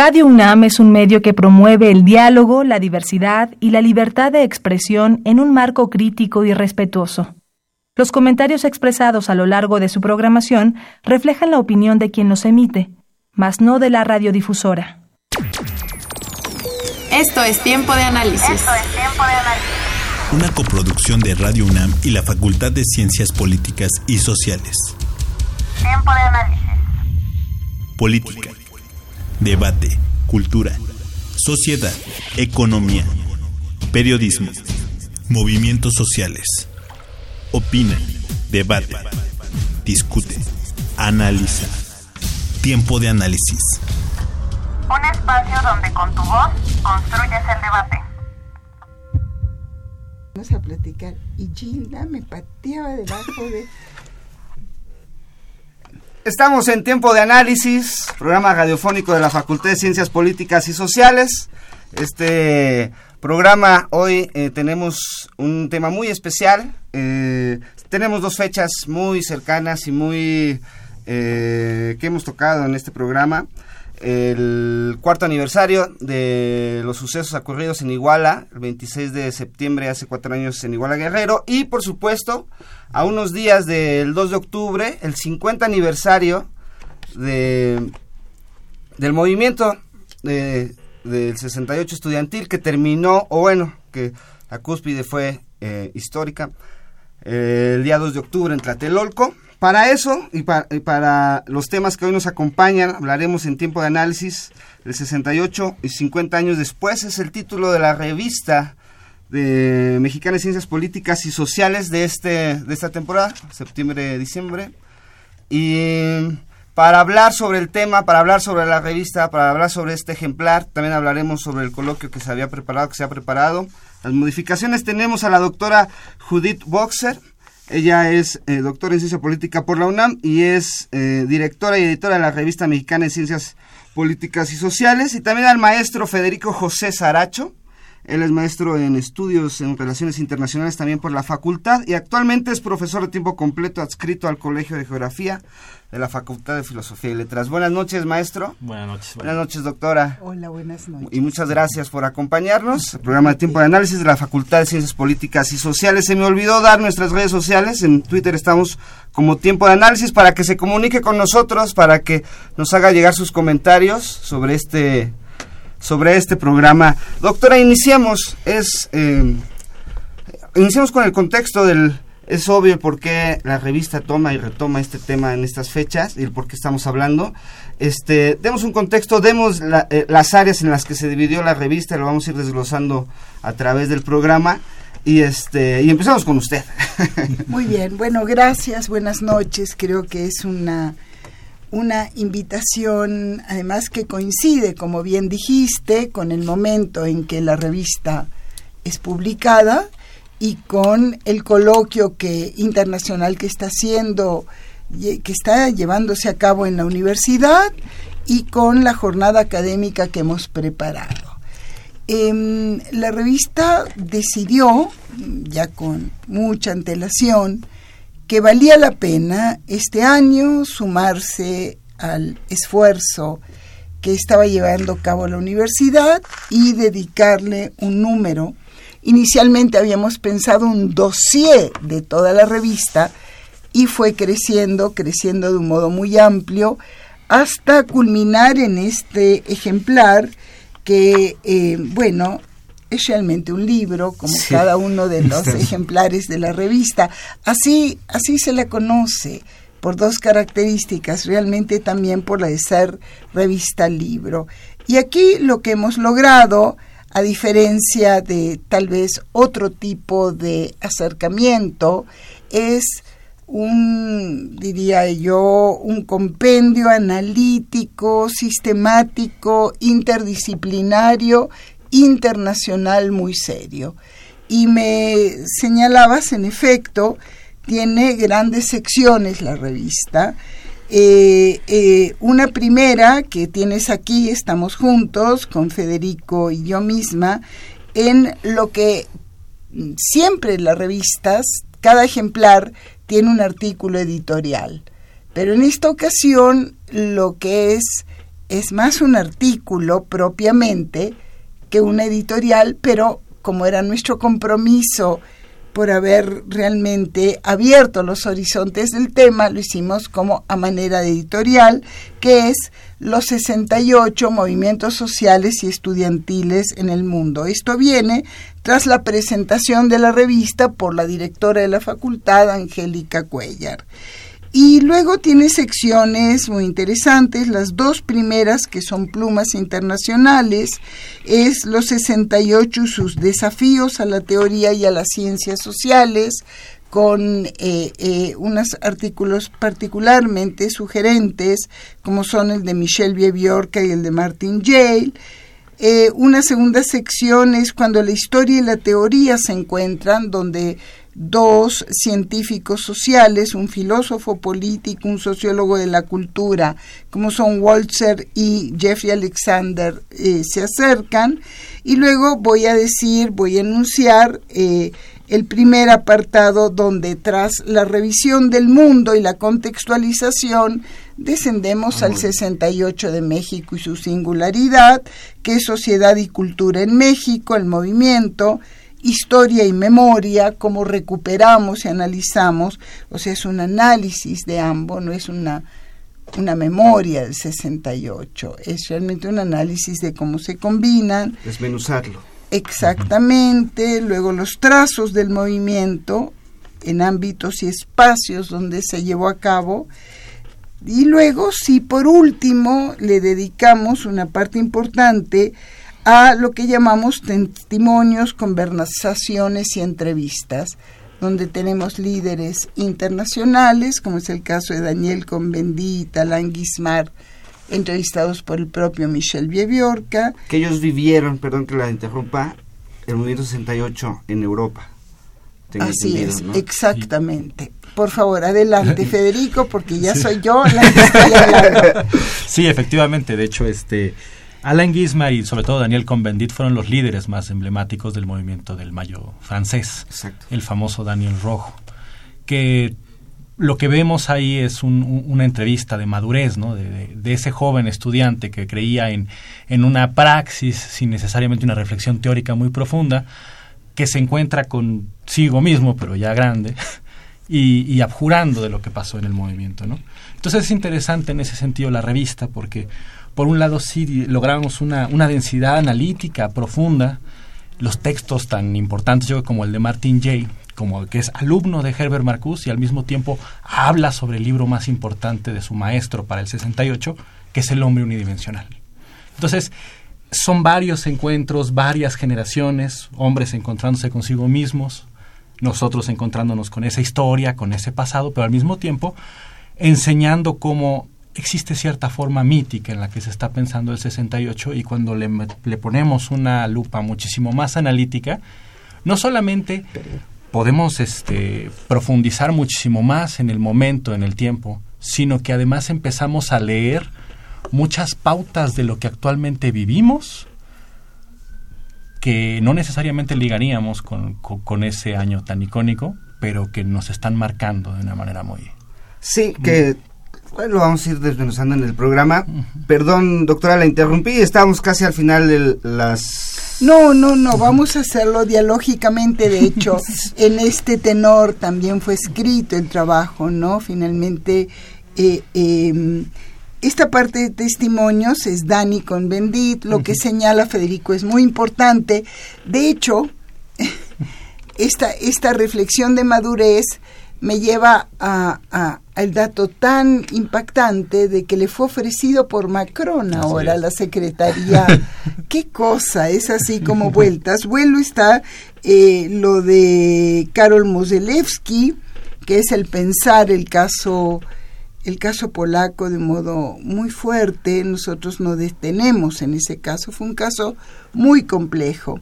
Radio UNAM es un medio que promueve el diálogo, la diversidad y la libertad de expresión en un marco crítico y respetuoso. Los comentarios expresados a lo largo de su programación reflejan la opinión de quien los emite, mas no de la radiodifusora. Esto es Tiempo de Análisis. Esto es Tiempo de Análisis. Una coproducción de Radio UNAM y la Facultad de Ciencias Políticas y Sociales. Tiempo de Análisis. Política debate, cultura, sociedad, economía, periodismo, movimientos sociales. Opina, debate, discute, analiza. Tiempo de análisis. Un espacio donde con tu voz construyes el debate. Vamos a platicar y Gilda me pateaba debajo de Estamos en tiempo de análisis, programa radiofónico de la Facultad de Ciencias Políticas y Sociales. Este programa hoy eh, tenemos un tema muy especial. Eh, tenemos dos fechas muy cercanas y muy eh, que hemos tocado en este programa el cuarto aniversario de los sucesos ocurridos en Iguala, el 26 de septiembre, hace cuatro años en Iguala Guerrero, y por supuesto, a unos días del 2 de octubre, el 50 aniversario de, del movimiento del 68 estudiantil que terminó, o bueno, que la cúspide fue eh, histórica, el día 2 de octubre en Tlatelolco. Para eso y para, los temas que hoy nos acompañan, hablaremos en tiempo de análisis de 68 y 50 años después. Es el título de la revista de Mexicana de Ciencias Políticas y Sociales de, este, de esta temporada, septiembre-diciembre. Y para hablar sobre el tema, para hablar sobre la revista, para hablar sobre este ejemplar, también hablaremos sobre el coloquio que se había preparado, que se ha preparado. Las modificaciones tenemos a la doctora Judith Boxer, ella es eh, doctora en Ciencia Política por la UNAM y es eh, directora y editora de la revista mexicana de Ciencias Políticas y Sociales. Y también al maestro Federico José Saracho. Él es maestro en estudios en relaciones internacionales también por la facultad y actualmente es profesor de tiempo completo adscrito al Colegio de Geografía de la Facultad de Filosofía y Letras. Buenas noches, maestro. Buenas noches. Buenas noches, doctora. Hola, buenas noches. Y muchas gracias por acompañarnos. El programa de tiempo de análisis de la Facultad de Ciencias Políticas y Sociales. Se me olvidó dar nuestras redes sociales. En Twitter estamos como tiempo de análisis para que se comunique con nosotros, para que nos haga llegar sus comentarios sobre este sobre este programa. Doctora, iniciamos. Es eh, iniciamos con el contexto del es obvio por qué la revista toma y retoma este tema en estas fechas y por qué estamos hablando. Este, demos un contexto, demos eh, las áreas en las que se dividió la revista, lo vamos a ir desglosando a través del programa. Y este y empezamos con usted. Muy bien, bueno, gracias, buenas noches. Creo que es una una invitación, además que coincide, como bien dijiste, con el momento en que la revista es publicada y con el coloquio que internacional que está haciendo que está llevándose a cabo en la universidad y con la jornada académica que hemos preparado. Em, la revista decidió, ya con mucha antelación, que valía la pena este año sumarse al esfuerzo que estaba llevando a cabo la universidad y dedicarle un número. Inicialmente habíamos pensado un dossier de toda la revista y fue creciendo, creciendo de un modo muy amplio hasta culminar en este ejemplar que, eh, bueno, es realmente un libro, como cada uno de los ejemplares de la revista. Así, así se la conoce, por dos características, realmente también por la de ser revista libro. Y aquí lo que hemos logrado a diferencia de tal vez otro tipo de acercamiento, es un, diría yo, un compendio analítico, sistemático, interdisciplinario, internacional muy serio. Y me señalabas, en efecto, tiene grandes secciones la revista, eh, eh, una primera que tienes aquí, estamos juntos con Federico y yo misma, en lo que siempre las revistas, cada ejemplar tiene un artículo editorial. Pero en esta ocasión lo que es es más un artículo propiamente que una editorial, pero como era nuestro compromiso por haber realmente abierto los horizontes del tema, lo hicimos como a manera de editorial, que es los 68 movimientos sociales y estudiantiles en el mundo. Esto viene tras la presentación de la revista por la directora de la facultad, Angélica Cuellar. Y luego tiene secciones muy interesantes, las dos primeras que son plumas internacionales, es los 68 y sus desafíos a la teoría y a las ciencias sociales, con eh, eh, unos artículos particularmente sugerentes, como son el de Michelle Biebiorca y el de Martin Yale. Eh, una segunda sección es cuando la historia y la teoría se encuentran, donde dos científicos sociales, un filósofo político, un sociólogo de la cultura, como son Walzer y Jeffrey Alexander, eh, se acercan. Y luego voy a decir, voy a enunciar eh, el primer apartado donde tras la revisión del mundo y la contextualización descendemos al 68 de México y su singularidad, que es sociedad y cultura en México, el movimiento, historia y memoria, cómo recuperamos y analizamos, o sea, es un análisis de ambos, no es una, una memoria del 68, es realmente un análisis de cómo se combinan. Desmenuzarlo. Exactamente, luego los trazos del movimiento en ámbitos y espacios donde se llevó a cabo. Y luego, si por último le dedicamos una parte importante a lo que llamamos testimonios, conversaciones y entrevistas, donde tenemos líderes internacionales, como es el caso de Daniel Conbendit, Alain Guismar, entrevistados por el propio Michel Biebiorca. Que ellos vivieron, perdón que la interrumpa, el movimiento 68 en Europa. Así es, exactamente. Por favor, adelante, Federico, porque ya soy yo la que estoy hablando. Sí, efectivamente. De hecho, este Alain Guismar y sobre todo Daniel Cohn-Bendit fueron los líderes más emblemáticos del movimiento del Mayo francés, el famoso Daniel Rojo, que lo que vemos ahí es una entrevista de madurez, ¿no? De, ese joven estudiante que creía en, en una praxis sin necesariamente una reflexión teórica muy profunda, que se encuentra consigo mismo, pero ya grande, y, y, abjurando de lo que pasó en el movimiento. ¿no? Entonces es interesante en ese sentido la revista, porque por un lado sí logramos una, una densidad analítica profunda, los textos tan importantes yo como el de Martin Jay, como que es alumno de Herbert Marcuse y al mismo tiempo habla sobre el libro más importante de su maestro para el 68, que es El hombre unidimensional. Entonces, son varios encuentros, varias generaciones, hombres encontrándose consigo mismos, nosotros encontrándonos con esa historia, con ese pasado, pero al mismo tiempo enseñando cómo existe cierta forma mítica en la que se está pensando el 68 y cuando le, le ponemos una lupa muchísimo más analítica, no solamente podemos este, profundizar muchísimo más en el momento, en el tiempo, sino que además empezamos a leer muchas pautas de lo que actualmente vivimos que no necesariamente ligaríamos con, con ese año tan icónico, pero que nos están marcando de una manera muy... Sí, que bueno, lo vamos a ir desmenuzando en el programa. Perdón, doctora, la interrumpí. Estábamos casi al final de las... No, no, no, vamos a hacerlo dialógicamente. De hecho, en este tenor también fue escrito el trabajo, ¿no? Finalmente, eh, em, esta parte de testimonios es Dani con Bendit. Lo que señala Federico es muy importante. De hecho, esta, esta reflexión de madurez me lleva a, al dato tan impactante de que le fue ofrecido por Macron ahora la secretaría. Qué cosa, es así como vueltas. Vuelo está eh, lo de Karol Moselewski, que es el pensar el caso el caso polaco de modo muy fuerte, nosotros no detenemos en ese caso, fue un caso muy complejo.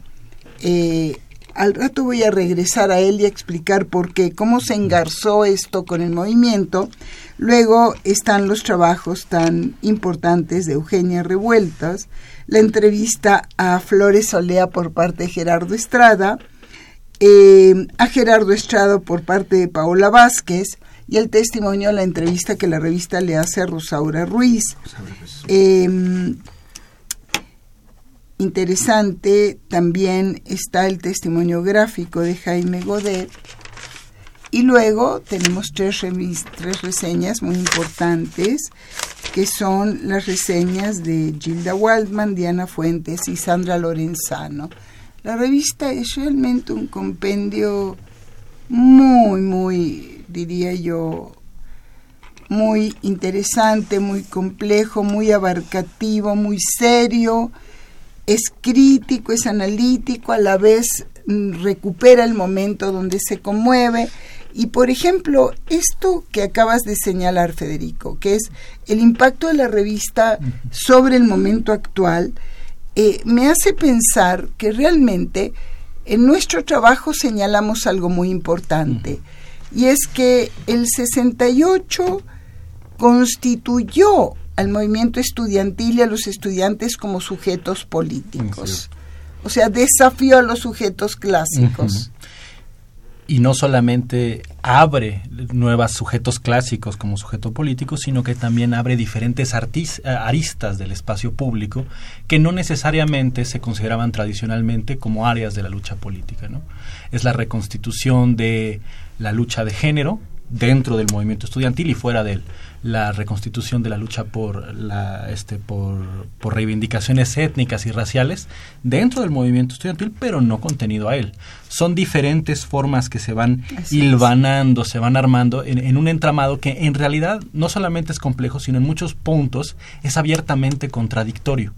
Eh, al rato voy a regresar a él y a explicar por qué, cómo se engarzó esto con el movimiento. Luego están los trabajos tan importantes de Eugenia Revueltas, la entrevista a Flores Olea por parte de Gerardo Estrada, eh, a Gerardo Estrada por parte de Paola Vázquez y el testimonio, la entrevista que la revista le hace a Rosaura Ruiz. Em, interesante también está el testimonio gráfico de Jaime Godet. Y luego tenemos tres, tres reseñas muy importantes, que son las reseñas de Gilda Waldman, Diana Fuentes y Sandra Lorenzano. La revista es realmente un compendio muy, muy, diría yo, muy interesante, muy complejo, muy abarcativo, muy serio, es crítico, es analítico, a la vez mm, recupera el momento donde se conmueve. Y por ejemplo, esto que acabas de señalar, Federico, que es el impacto de la revista sobre el momento actual, eh, me hace pensar que realmente en nuestro trabajo señalamos algo muy importante, y es que el 68 constituyó al movimiento estudiantil y a los estudiantes como sujetos políticos. O sea, desafió a los sujetos clásicos. Y no solamente abre nuevos sujetos clásicos como sujeto político, sino que también abre diferentes aristas del espacio público que no necesariamente se consideraban tradicionalmente como áreas de la lucha política. ¿no? Es la reconstitución de la lucha de género dentro del movimiento estudiantil y fuera de él la reconstitución de la lucha por la este por, por, reivindicaciones étnicas y raciales dentro del movimiento estudiantil pero no contenido a él. Son diferentes formas que se van hilvanando se van armando en, en, un entramado que en realidad no solamente es complejo sino en muchos puntos es abiertamente contradictorio.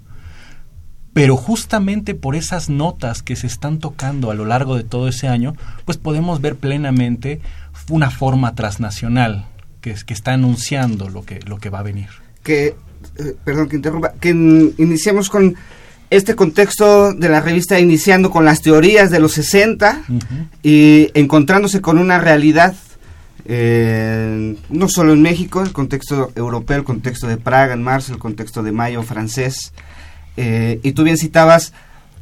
Pero justamente por esas notas que se están tocando a lo largo de todo ese año pues podemos ver plenamente una forma transnacional que, que está anunciando lo que, lo que va a venir. Que, eh, perdón que interrumpa, que iniciamos con este contexto de la revista iniciando con las teorías de los 60 y encontrándose con una realidad eh, no solo en México, el contexto europeo, el contexto de Praga en marzo, el contexto de mayo francés, eh, y tú bien citabas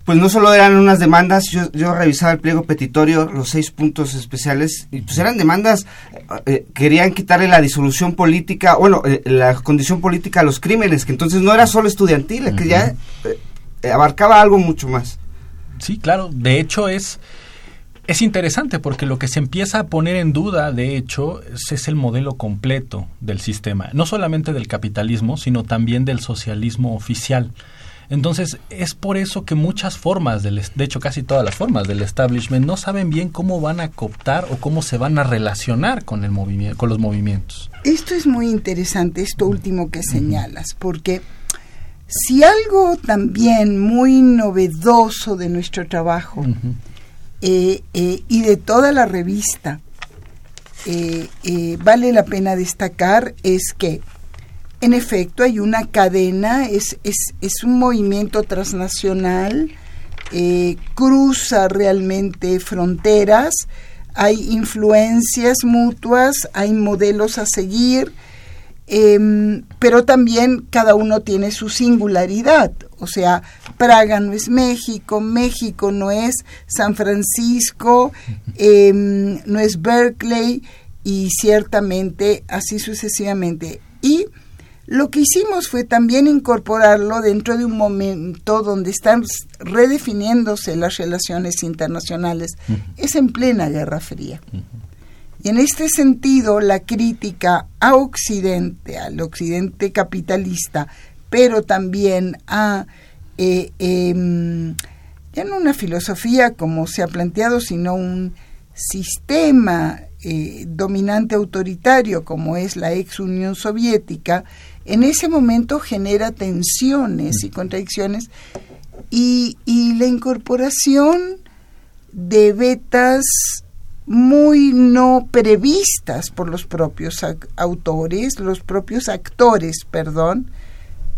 pues no solo eran unas demandas, yo, yo revisaba el pliego petitorio, los seis puntos especiales, y pues eran demandas, eh, eh, querían quitarle la disolución política, bueno, eh, la condición política a los crímenes, que entonces no era solo estudiantil, que ya abarcaba algo mucho más. Sí, claro, de hecho es... Es interesante porque lo que se empieza a poner en duda, de hecho, es, el modelo completo del sistema, no solamente del capitalismo, sino también del socialismo oficial. Entonces, es por eso que muchas formas, del, de hecho casi todas las formas del establishment, no saben bien cómo van a cooptar o cómo se van a relacionar con, el movimiento, con los movimientos. Esto es muy interesante, esto último que señalas, porque si algo también muy novedoso de nuestro trabajo eh, eh, y de toda la revista eh, vale la pena destacar es que en efecto, hay una cadena, es, es, un movimiento transnacional, eh, cruza realmente fronteras, hay influencias mutuas, hay modelos a seguir, em, pero también cada uno tiene su singularidad. O sea, Praga no es México, México no es San Francisco, em, no es Berkeley y ciertamente así sucesivamente. Y lo que hicimos fue también incorporarlo dentro de un momento donde están redefiniéndose las relaciones internacionales. Es en plena Guerra Fría. Y en este sentido, la crítica a Occidente, al Occidente capitalista, pero también a eh, em, ya no una filosofía como se ha planteado, sino un sistema eh, dominante autoritario como es la ex Unión Soviética, en ese momento genera tensiones y contradicciones y, la incorporación de vetas muy no previstas por los propios autores, los propios actores, perdón,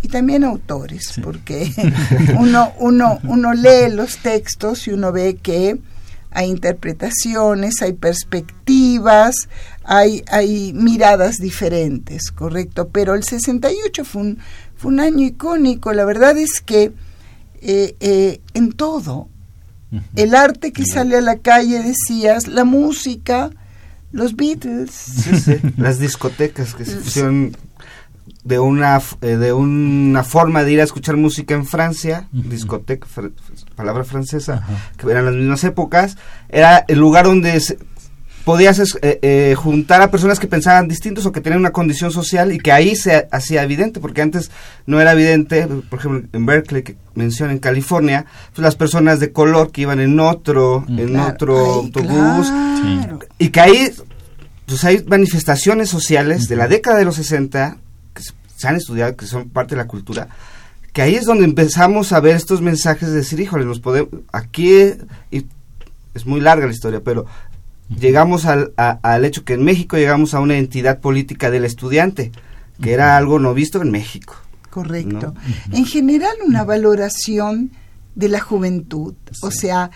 y también autores, porque uno, uno, uno lee los textos y uno ve que hay interpretaciones, hay perspectivas, hay, hay miradas diferentes, ¿correcto? Pero el 68 fue un, fue un año icónico, la verdad es que eh, eh, en todo, el arte que sale a la calle, decías, la música, Los Beatles. Sí, sí. Las discotecas que se pusieron de una eh, de una forma de ir a escuchar música en Francia, discoteca, palabra francesa, que eran las mismas épocas, era el lugar donde se, podías eh, eh, juntar a personas que pensaban distintos o que tenían una condición social y que ahí se hacía evidente, porque antes no era evidente, por ejemplo, en Berkeley, que menciona en California, pues las personas de color que iban en otro, en otro autobús, y que ahí, pues hay manifestaciones sociales de la década de los 60 que se han estudiado, que son parte de la cultura, que ahí es donde empezamos a ver estos mensajes de decir, híjole, nos podemos, aquí, y es muy larga la historia, pero llegamos al, al hecho que en México llegamos a una entidad política del estudiante, que era algo no visto en México. Correcto. En general, una valoración de la juventud, o sea,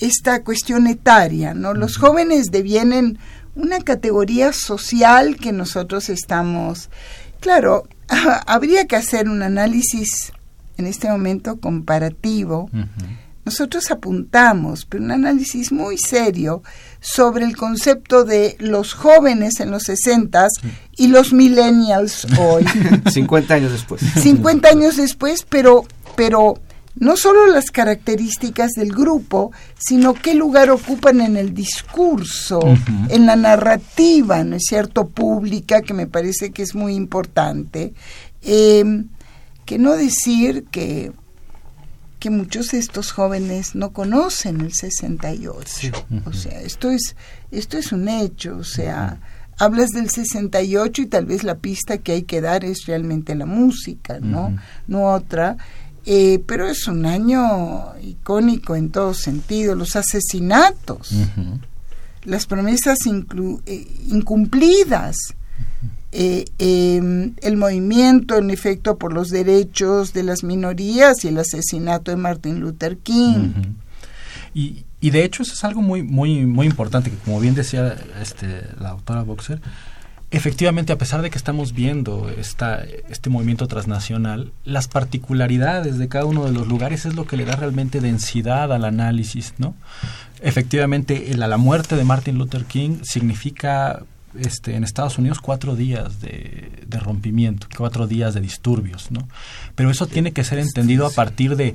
esta cuestión etaria, ¿no? Los jóvenes devienen una categoría social que nosotros estamos... Claro, habría que hacer un análisis en este momento comparativo nosotros apuntamos, pero un análisis muy serio sobre el concepto de los jóvenes en los 60 y los millennials hoy. 50 años después. 50 años después, pero, pero no solo las características del grupo, sino qué lugar ocupan en el discurso, en la narrativa, ¿no es cierto?, pública, que me parece que es muy importante. Eh, que no decir que que muchos de estos jóvenes no conocen el 68. O sea, esto es, esto es un hecho. O sea, hablas del 68 y tal vez la pista que hay que dar es realmente la música, ¿no? No otra. Eh, pero es un año icónico en todo sentido. Los asesinatos, las promesas eh, incumplidas, eh, em, el movimiento en efecto por los derechos de las minorías y el asesinato de Martin Luther King. y, y, de hecho eso es algo muy muy muy importante que como bien decía este, la autora Boxer, efectivamente a pesar de que estamos viendo esta, este movimiento transnacional, las particularidades de cada uno de los lugares es lo que le da realmente densidad al análisis, ¿no? Efectivamente, la, la muerte de Martin Luther King significa este, en Estados Unidos cuatro días de, rompimiento, cuatro días de disturbios, ¿no? Pero eso tiene que ser entendido a partir de,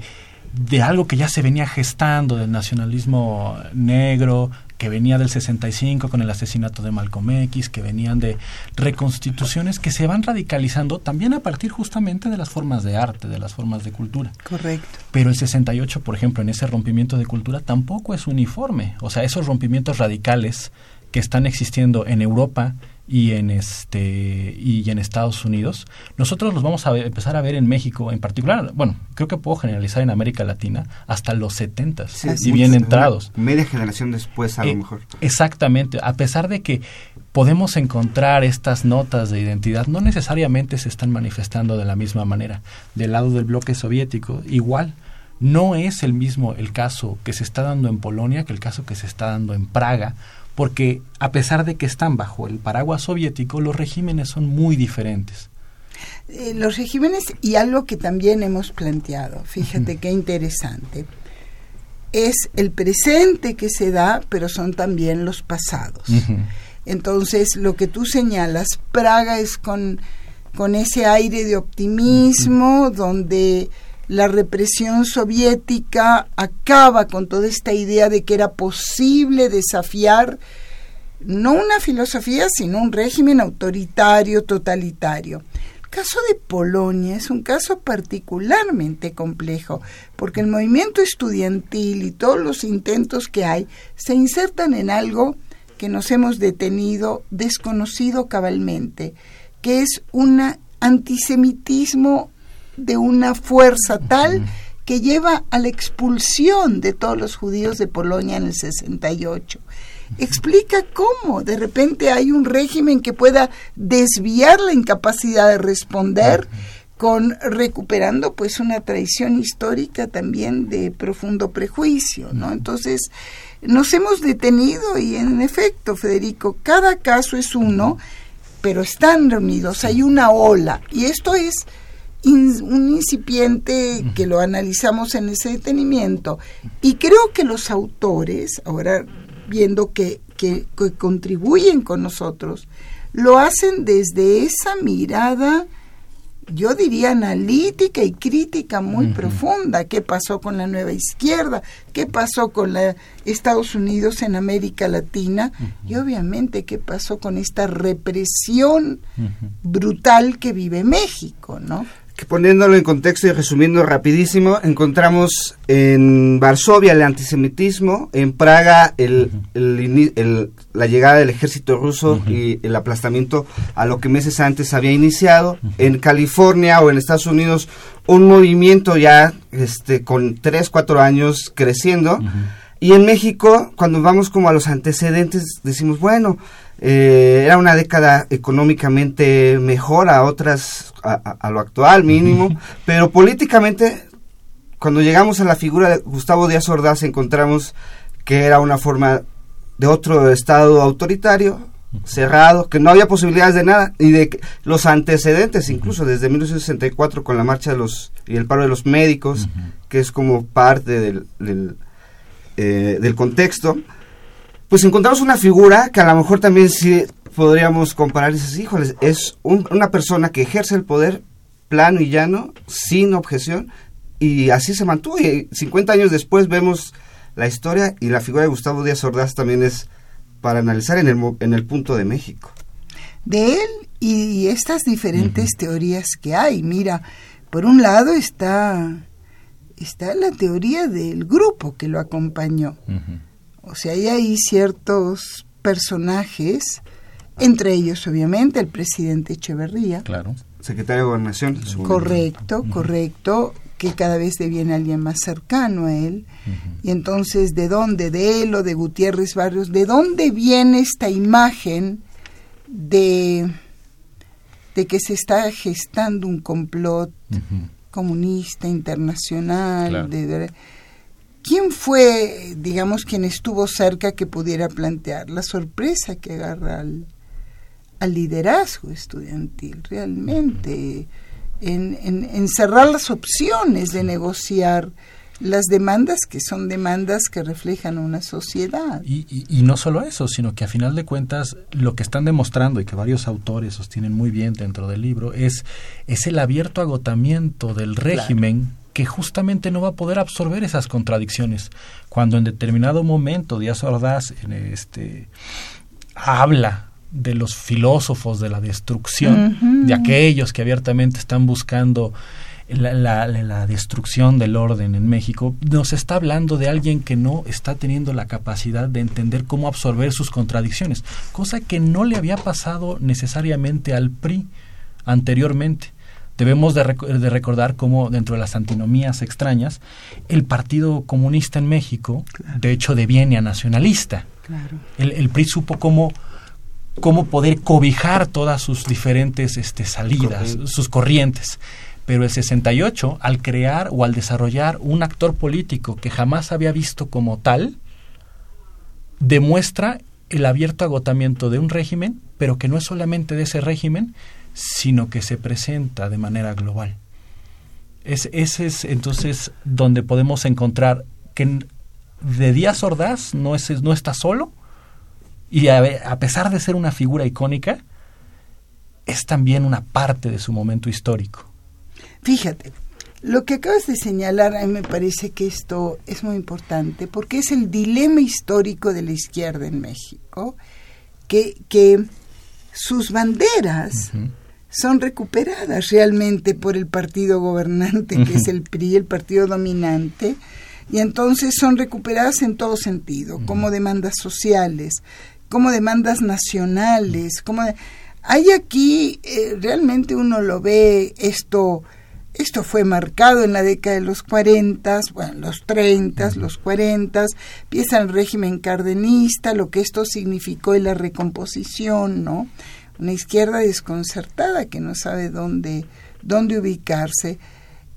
de algo que ya se venía gestando, del nacionalismo negro, que venía del 65 con el asesinato de Malcolm X, que venían de reconstituciones que se van radicalizando también a partir justamente de las formas de arte, de las formas de cultura. Correcto. Pero el 68, por ejemplo, en ese rompimiento de cultura tampoco es uniforme. O sea, esos rompimientos radicales que están existiendo en Europa y en este y en Estados Unidos, nosotros los vamos a empezar a ver en México en particular, bueno, creo que puedo generalizar en América Latina hasta los 70 y bien entrados. Media generación después a lo eh, mejor. Exactamente, a pesar de que podemos encontrar estas notas de identidad, no necesariamente se están manifestando de la misma manera. Del lado del bloque soviético, igual, no es el mismo el caso que se está dando en Polonia que el caso que se está dando en Praga porque a pesar de que están bajo el paraguas soviético, los regímenes son muy diferentes. Eh, los regímenes y algo que también hemos planteado, fíjate qué interesante, es el presente que se da, pero son también los pasados. Entonces, lo que tú señalas, Praga es con, con ese aire de optimismo, donde la represión soviética acaba con toda esta idea de que era posible desafiar no una filosofía, sino un régimen autoritario, totalitario. El caso de Polonia es un caso particularmente complejo, porque el movimiento estudiantil y todos los intentos que hay se insertan en algo que nos hemos detenido, desconocido cabalmente, que es un antisemitismo de una fuerza tal que lleva a la expulsión de todos los judíos de Polonia en el 68. Explica cómo de repente hay un régimen que pueda desviar la incapacidad de responder con recuperando pues una tradición histórica también de profundo prejuicio, ¿no? Entonces, nos hemos detenido y en efecto, Federico, cada caso es uno, pero están reunidos, hay una ola y esto es un incipiente que lo analizamos en ese detenimiento. Y creo que los autores, ahora viendo que que, contribuyen con nosotros, lo hacen desde esa mirada yo diría analítica y crítica muy profunda. ¿Qué pasó con la nueva izquierda? ¿Qué pasó con la Estados Unidos en América Latina? Y obviamente qué pasó con esta represión brutal que vive México, ¿no? Que poniéndolo en contexto y resumiendo rapidísimo, encontramos en Varsovia el antisemitismo, en Praga el, la llegada del ejército ruso y el aplastamiento a lo que meses antes había iniciado, en California o en Estados Unidos un movimiento ya este, con tres, cuatro años creciendo, y en México, cuando vamos como a los antecedentes, decimos, bueno, eh, era una década económicamente mejor a otras, a, lo actual mínimo, pero políticamente, cuando llegamos a la figura de Gustavo Díaz Ordaz, encontramos que era una forma de otro estado autoritario, cerrado, que no había posibilidades de nada, y de los antecedentes, incluso desde 1964 con la marcha de los y el paro de los médicos, que es como parte del, del, eh, del contexto, pues encontramos una figura que a lo mejor también sí podríamos comparar y dices, híjoles, es una persona que ejerce el poder plano y llano, sin objeción, y así se mantuvo. Y 50 años después vemos la historia y la figura de Gustavo Díaz Ordaz también es para analizar en el, en el punto de México. De él y estas diferentes teorías que hay. Mira, por un lado está, está la teoría del grupo que lo acompañó. O sea, hay ahí ciertos personajes, entre ellos obviamente el presidente Echeverría. Claro. Secretario de Gobernación. Correcto, correcto, que cada vez deviene alguien más cercano a él. Y entonces, ¿de dónde? De él o de Gutiérrez Barrios, ¿de dónde viene esta imagen de, de que se está gestando un complot comunista internacional? de, ¿Quién fue, digamos, quien estuvo cerca que pudiera plantear la sorpresa que agarra al, liderazgo estudiantil realmente? En, en, cerrar las opciones de negociar las demandas que son demandas que reflejan una sociedad. Y, y, no solo eso, sino que a final de cuentas lo que están demostrando y que varios autores sostienen muy bien dentro del libro es, es el abierto agotamiento del régimen que justamente no va a poder absorber esas contradicciones. Cuando en determinado momento Díaz Ordaz este, habla de los filósofos de la destrucción, de aquellos que abiertamente están buscando la, la, destrucción del orden en México, nos está hablando de alguien que no está teniendo la capacidad de entender cómo absorber sus contradicciones, cosa que no le había pasado necesariamente al PRI anteriormente. Debemos de, recordar cómo dentro de las antinomías extrañas, el Partido Comunista en México, de hecho, deviene a nacionalista. El, PRI supo cómo, cómo poder cobijar todas sus diferentes este, salidas, sus corrientes. Pero el 68, al crear o al desarrollar un actor político que jamás había visto como tal, demuestra el abierto agotamiento de un régimen, pero que no es solamente de ese régimen, sino que se presenta de manera global. Es, ese es entonces donde podemos encontrar que de Díaz Ordaz no, es, no está solo y a, pesar de ser una figura icónica, es también una parte de su momento histórico. Fíjate, lo que acabas de señalar a mí me parece que esto es muy importante porque es el dilema histórico de la izquierda en México, que, que sus banderas son recuperadas realmente por el partido gobernante, que es el PRI, el partido dominante, y entonces son recuperadas en todo sentido, como demandas sociales, como demandas nacionales, como hay aquí eh, realmente uno lo ve esto esto fue marcado en la década de los 40, bueno, los 30, los 40, empieza el régimen cardenista, lo que esto significó es la recomposición, ¿no? Una izquierda desconcertada que no sabe dónde, dónde ubicarse.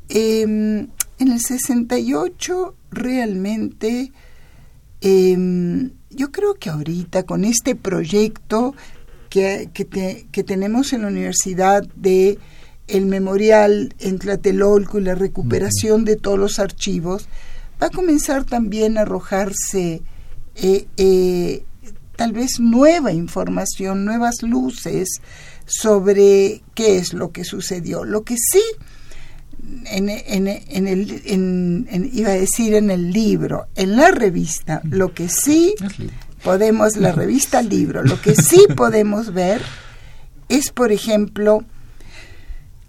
Em, en el 68 realmente em, yo creo que ahorita con este proyecto que, que, tenemos en la universidad de el memorial en Tlatelolco y la recuperación de todos los archivos, va a comenzar también a arrojarse eh, eh, tal vez nueva información, nuevas luces sobre qué es lo que sucedió. Lo que sí, en, en, el, en, iba a decir en el libro, en la revista, lo que sí podemos, la revista libro, lo que sí podemos ver es, por ejemplo,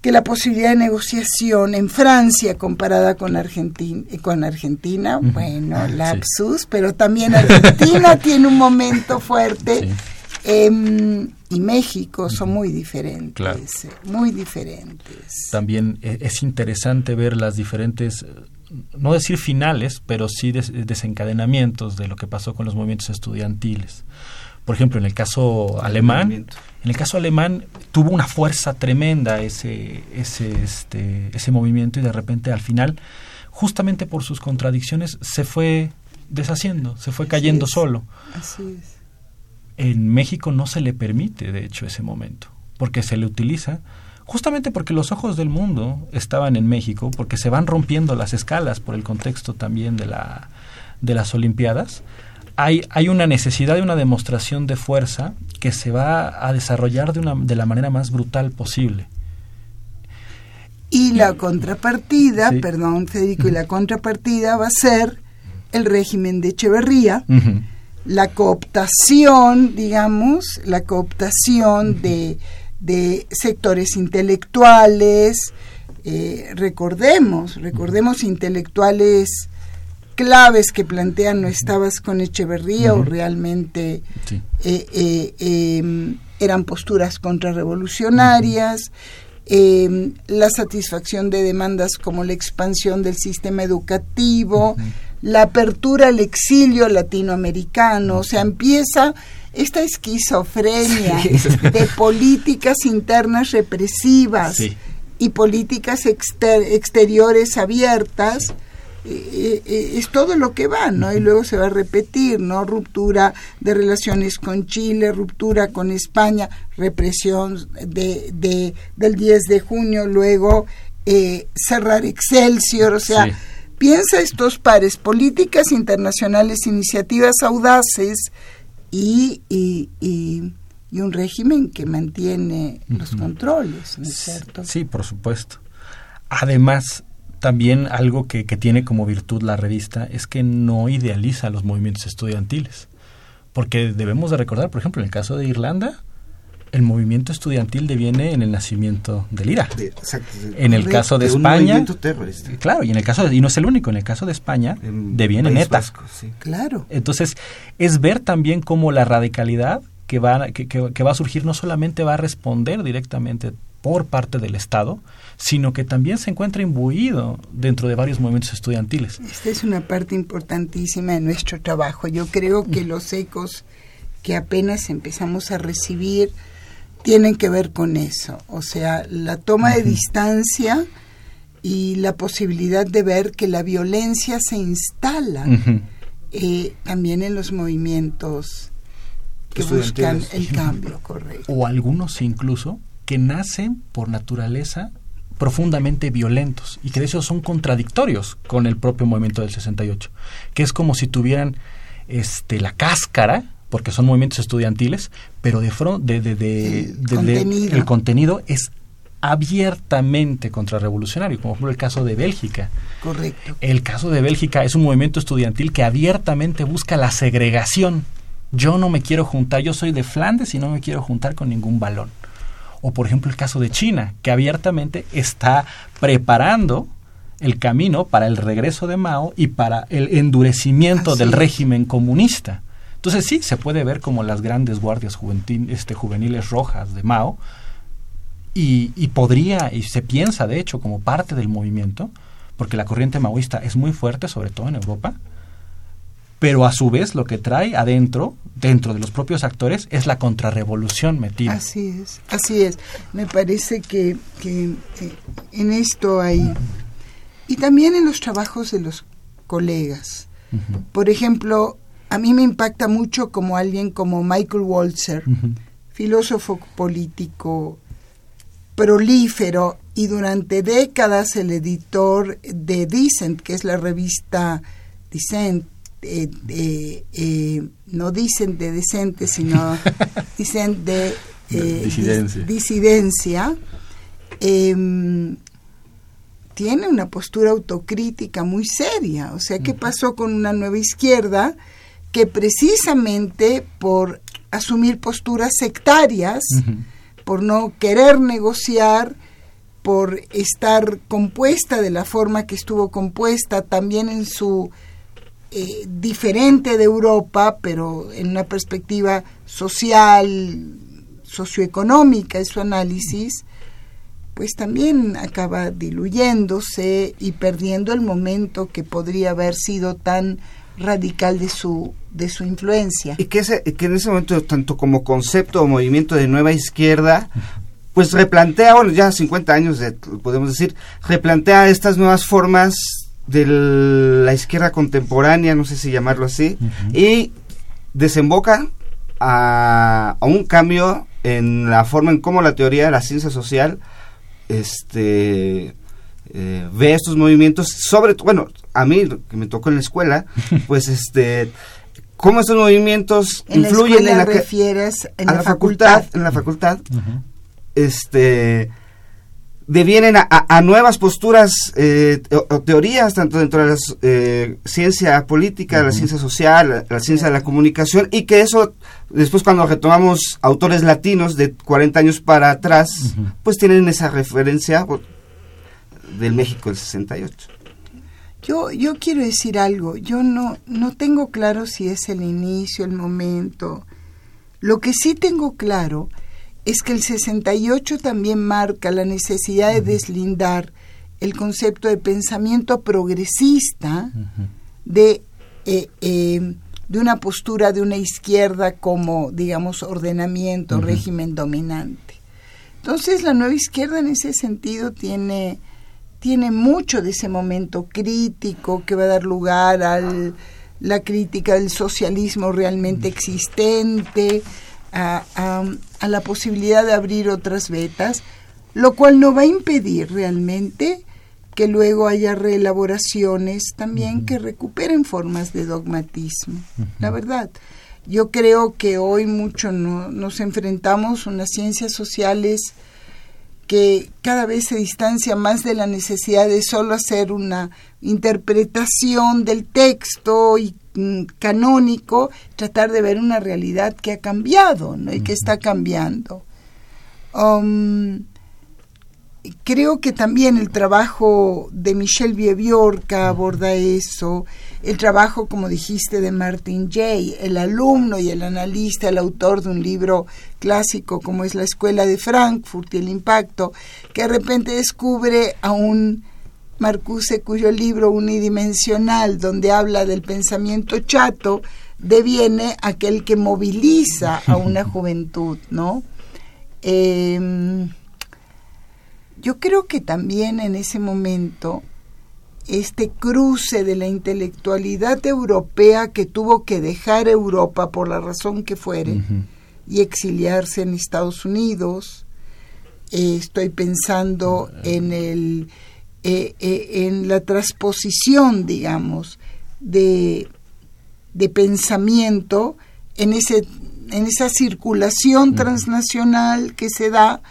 que la posibilidad de negociación en Francia comparada con Argentina, con Argentina bueno, lapsus, pero también Argentina tiene un momento fuerte em, y México son muy diferentes, eh, muy diferentes. También e, es interesante ver las diferentes no decir finales, pero sí desencadenamientos de lo que pasó con los movimientos estudiantiles. Por ejemplo, en el caso alemán, en el caso alemán tuvo una fuerza tremenda ese, ese, este, ese movimiento y de repente al final, justamente por sus contradicciones, se fue deshaciendo, se fue cayendo solo. Así es. En México no se le permite, de hecho, ese momento, porque se le utiliza justamente porque los ojos del mundo estaban en México, porque se van rompiendo las escalas por el contexto también de, la, de las Olimpiadas hay, hay una necesidad de una demostración de fuerza que se va a desarrollar de, una, de la manera más brutal posible. Y la contrapartida, perdón Federico, y la contrapartida va a ser el régimen de Echeverría, la cooptación, digamos, la cooptación de, de, sectores intelectuales, eh, recordemos, recordemos intelectuales claves que plantean no estabas con Echeverría o realmente eh, eh, em, eran posturas contrarrevolucionarias, em, la satisfacción de demandas como la expansión del sistema educativo, la apertura al exilio latinoamericano, o sea, empieza esta esquizofrenia de políticas internas represivas y políticas exteriores abiertas es todo lo que va, ¿no? Y luego se va a repetir, ¿no? Ruptura de relaciones con Chile, ruptura con España, represión de, de del 10 de junio, luego eh, cerrar Excelsior, o sea, piensa estos pares, políticas internacionales, iniciativas audaces y, y, y, un régimen que mantiene los controles, ¿no es cierto? Sí, por supuesto. Además, también algo que, tiene como virtud la revista es que no idealiza los movimientos estudiantiles. Porque debemos de recordar, por ejemplo, en el caso de Irlanda, el movimiento estudiantil deviene en el nacimiento del IRA. en el caso de, España, claro, y en el caso y no es el único, en el caso de España deviene en ETA. Claro. Entonces es ver también cómo la radicalidad que va que, que va a surgir no solamente va a responder directamente por parte del Estado, sino que también se encuentra imbuido dentro de varios movimientos estudiantiles. Esta es una parte importantísima de nuestro trabajo. Yo creo que los ecos que apenas empezamos a recibir tienen que ver con eso, o sea, la toma de distancia y la posibilidad de ver que la violencia se instala eh, también en los movimientos que buscan el cambio, correcto. O algunos incluso que nacen por naturaleza profundamente violentos y que de hecho son contradictorios con el propio movimiento del 68, que es como si tuvieran este la cáscara porque son movimientos estudiantiles, pero de, de, de, el contenido es abiertamente contrarrevolucionario, como por el caso de Bélgica. Correcto. El caso de Bélgica es un movimiento estudiantil que abiertamente busca la segregación. Yo no me quiero juntar, yo soy de Flandes y no me quiero juntar con ningún balón o por ejemplo el caso de China, que abiertamente está preparando el camino para el regreso de Mao y para el endurecimiento del régimen comunista. Entonces sí, se puede ver como las grandes guardias este, juveniles rojas de Mao y, y, podría, y se piensa de hecho como parte del movimiento, porque la corriente maoísta es muy fuerte, sobre todo en Europa, pero a su vez lo que trae adentro, dentro de los propios actores, es la contrarrevolución metida. Así es, así es. Me parece que, que eh, en esto hay... Y también en los trabajos de los colegas. Por ejemplo, a mí me impacta mucho como alguien como Michael Walzer, filósofo político prolífero y durante décadas el editor de Dissent, que es la revista Dissent, eh, eh, no dicen de decente, sino dicen de, disidencia, disidencia em, tiene una postura autocrítica muy seria. O sea, ¿qué pasó con una nueva izquierda que precisamente por asumir posturas sectarias, por no querer negociar, por estar compuesta de la forma que estuvo compuesta, también en su eh, diferente de Europa, pero en una perspectiva social, socioeconómica, es su análisis, pues también acaba diluyéndose y perdiendo el momento que podría haber sido tan radical de su de su influencia. Y que, que en ese momento, tanto como concepto o movimiento de nueva izquierda, pues replantea, bueno, ya 50 años, de, podemos decir, replantea estas nuevas formas de la izquierda contemporánea, no sé si llamarlo así, y desemboca a, un cambio en la forma en cómo la teoría de la ciencia social este eh, ve estos movimientos, sobre bueno, a mí que me tocó en la escuela, pues este cómo estos movimientos influyen en la refieres en la, facultad, en la facultad este devienen a, nuevas posturas eh, o, teorías tanto dentro de la eh, ciencia política, la ciencia social, la, ciencia de la comunicación y que eso después cuando retomamos autores latinos de 40 años para atrás, pues tienen esa referencia del México del 68. Yo, yo quiero decir algo, yo no, no tengo claro si es el inicio, el momento. Lo que sí tengo claro es que el 68 también marca la necesidad de deslindar el concepto de pensamiento progresista de, eh, eh, de una postura de una izquierda como, digamos, ordenamiento, régimen dominante. Entonces la nueva izquierda en ese sentido tiene tiene mucho de ese momento crítico que va a dar lugar a la crítica del socialismo realmente existente, a, a, la posibilidad de abrir otras vetas, lo cual no va a impedir realmente que luego haya reelaboraciones también que recuperen formas de dogmatismo. La verdad, yo creo que hoy mucho no, nos enfrentamos a unas ciencias sociales que cada vez se distancia más de la necesidad de solo hacer una interpretación del texto y canónico, tratar de ver una realidad que ha cambiado ¿no? y que está cambiando. Um, creo que también el trabajo de Michel Vieviorca aborda eso, el trabajo, como dijiste, de Martin Jay, el alumno y el analista, el autor de un libro clásico como es La Escuela de Frankfurt y el Impacto, que de repente descubre a un Marcuse cuyo libro unidimensional, donde habla del pensamiento chato, deviene aquel que moviliza a una juventud, ¿no? Em, yo creo que también en ese momento este cruce de la intelectualidad europea que tuvo que dejar Europa por la razón que fuere y exiliarse en Estados Unidos. Eh, estoy pensando en el eh, eh, en la transposición, digamos, de, de pensamiento en ese en esa circulación transnacional que se da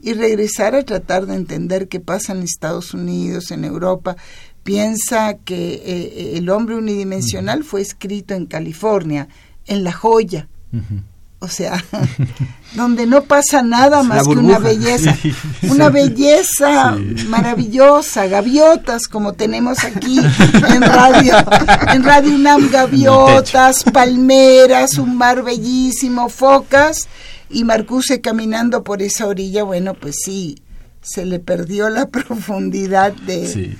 y regresar a tratar de entender qué pasa en Estados Unidos, en Europa. Piensa que eh, el hombre unidimensional fue escrito en California, en La Joya. O sea, donde no pasa nada más que una belleza, una belleza maravillosa, gaviotas como tenemos aquí en radio, en Radio UNAM, gaviotas, palmeras, un mar bellísimo, focas y Marcuse caminando por esa orilla, bueno, pues sí, se le perdió la profundidad de...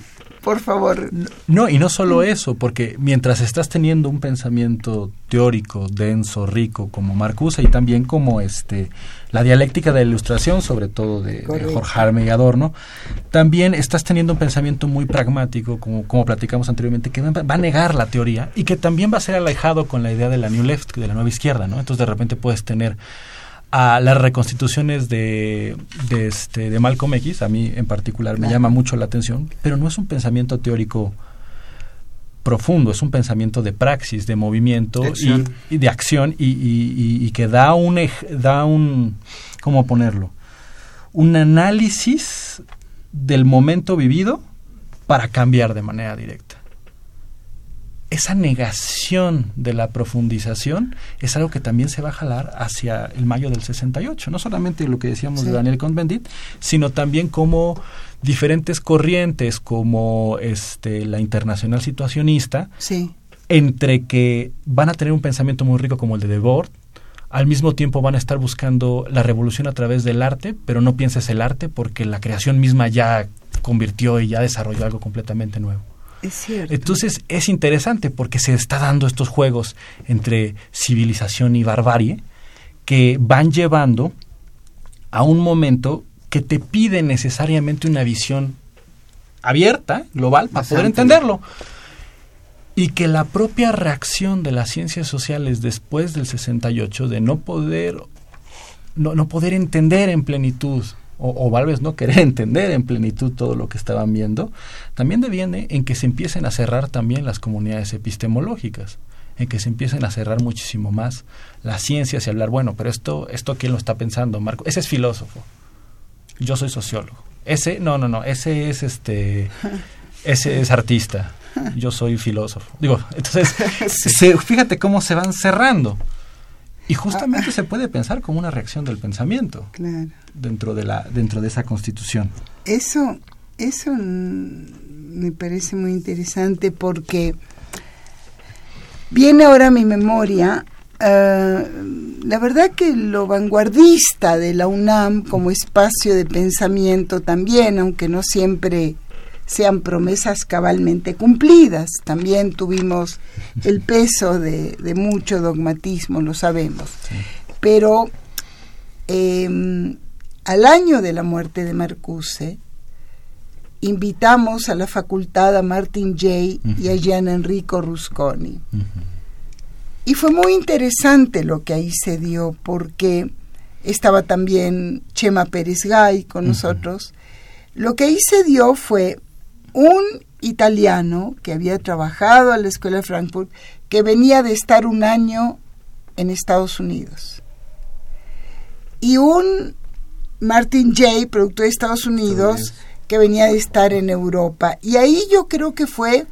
Por favor. No, y no solo eso, porque mientras estás teniendo un pensamiento teórico, denso, rico, como Marcuse, y también como este la dialéctica de la ilustración, sobre todo de, Jorge Arme y Adorno, también estás teniendo un pensamiento muy pragmático, como, como platicamos anteriormente, que va a negar la teoría y que también va a ser alejado con la idea de la New Left, de la nueva izquierda, ¿no? Entonces de repente puedes tener a las reconstituciones de, de, este, de Malcolm X, a mí en particular me llama mucho la atención, pero no es un pensamiento teórico profundo, es un pensamiento de praxis, de movimiento Y, de acción y, que da un, da un, ¿cómo ponerlo? Un análisis del momento vivido para cambiar de manera directa esa negación de la profundización es algo que también se va a jalar hacia el mayo del 68. No solamente lo que decíamos de Daniel Cohn-Bendit, sino también como diferentes corrientes como este, la internacional situacionista, entre que van a tener un pensamiento muy rico como el de Debord, al mismo tiempo van a estar buscando la revolución a través del arte, pero no pienses el arte porque la creación misma ya convirtió y ya desarrolló algo completamente nuevo. Entonces es interesante porque se está dando estos juegos entre civilización y barbarie que van llevando a un momento que te pide necesariamente una visión abierta, global, para poder entenderlo. Y que la propia reacción de las ciencias sociales después del 68 de no poder no, no poder entender en plenitud o, o, no querer entender en plenitud todo lo que estaban viendo, también deviene en que se empiecen a cerrar también las comunidades epistemológicas, en que se empiecen a cerrar muchísimo más las ciencias y hablar, bueno, pero esto, esto quién lo está pensando, Marco, ese es filósofo, yo soy sociólogo, ese, no, no, no, ese es este, ese es artista, yo soy filósofo. Digo, entonces, fíjate cómo se van cerrando. Y justamente se puede pensar como una reacción del pensamiento dentro de la dentro de esa constitución. Eso eso me parece muy interesante porque viene ahora a mi memoria eh, la verdad que lo vanguardista de la UNAM como espacio de pensamiento también, aunque no siempre sean promesas cabalmente cumplidas. También tuvimos el peso de, mucho dogmatismo, lo sabemos. Pero em, al año de la muerte de Marcuse, invitamos a la facultad a Martin Jay y a Gian Enrico Rusconi. Y fue muy interesante lo que ahí se dio, porque estaba también Chema Pérez Gay con nosotros. Lo que ahí se dio fue un italiano que había trabajado a la Escuela de Frankfurt, que venía de estar un año en Estados Unidos. Y un Martin Jay, productor de Estados Unidos, que venía de estar en Europa. Y ahí yo creo que fue